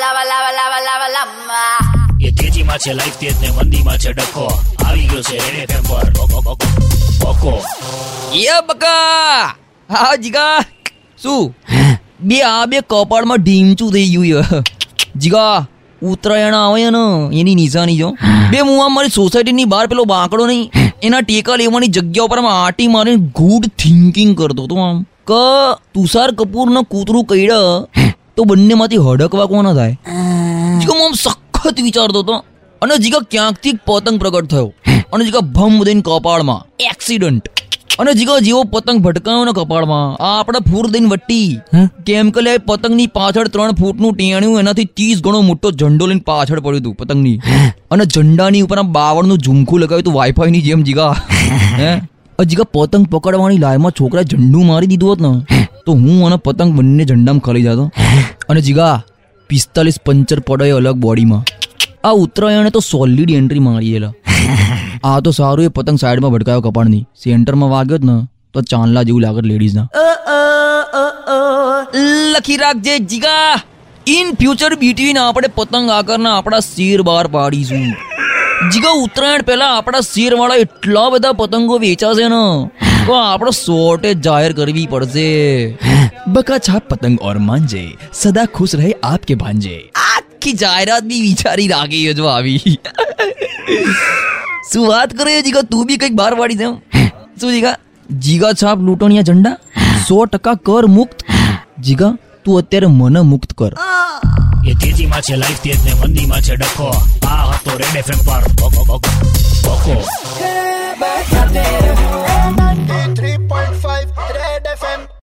lava, લાવા લાવા લાવા lava. એ તેજીમાં છે લાઈફ તેજ ને મંદીમાં છે ડખો. આવી ગયો છે રેડ ટેમ્પર ઓકો બકો, બકો, હા જીગા. શું? બે આ બે કપાળમાં ઢીમચું થઈ ગયું જીગા ઉત્તરાયણ આવે ને એની નિશાની જો. બે હું આમ મારી સોસાયટીની બહાર પેલો બાંકડો નહીં એના ટેકા લેવાની જગ્યા ઉપર આટી મારીને ગુડ થિંકિંગ કરતો તો આમ. ક તુષાર કપૂરનું કૂતરું કઈડ તો બંનેમાંથી હડકવા કોનો થાય? જીગા હું આમ સખત વિચારતો હતો. અને જીગા ક્યાંકથી પતંગ પ્રગટ થયો? અને જીગા ભમ દઈને કપાળમાં. એક્સિડન્ટ અને જીગા જેવો પતંગ ભટકાયો ને કપાળમાં. આ આપણે ફૂર દઈને વટ્ટી કેમ કે લે પતંગની પાછળ ત્રણ ફૂટનું ટેણ્યું એનાથી ત્રીસ ગણો મોટો ઝંડો લઈને પાછળ પડ્યું હતું પતંગની. અને ઝંડાની ઉપર આમ બાવળનું ઝુમખું લગાવ્યું હતું વાઈફાઈ ની જેમ જીગા. હે? આ જીગા પતંગ પકડવાની લાયમાં છોકરા ઝંડું મારી દીધું હોત ને તો હું અને પતંગ બંને ઝંડામાં ખલી જતો. અને જીગા, પિસ્તાલીસ પંચર પડે અલગ બોડીમાં. આ ઉત્તરાયણે તો સોલિડ એન્ટ્રી મારી એલા. આ તો સારું એ પતંગ સાઈડમાં ભટકાયો કપાળની સેન્ટરમાં વાગ્યો જ ને, તો ચાંદલા જેવું લાગત લેડીઝના લખી રાખજે જીગા. ઇન ફ્યુચર બિટવીન આપણે પતંગ આકારના આપણા શેર બહાર પાડીશું. જીગા, ઉત્તરાયણ પહેલા આપણા શેર વાળા એટલા બધા પતંગો વેચાશે ને. તો આપણો શોર્ટેજ જાહેર કરવી પડશે. બકા છાપ પતંગ ઓર માંજે સદા ખુશ રહે આપકે ભાંજે. આખી જાહેરાત બી વિચારી રાખી છે જો આવી. શું વાત કરે છે જીગા? તું બી કંઈક બહાર પાડી દે શું જીગા? જીગા છાપ લૂંટણીયા ઝંડા? સો ટકા કર મુક્ત. જીગા તું અત્યારે મને મુક્ત કર. એ તેજીમાં છે લાઈફ તેજ ને મંદીમાં છે ડખો. આ હતો રેડ એફએમ પર. બકો, બકો, બકો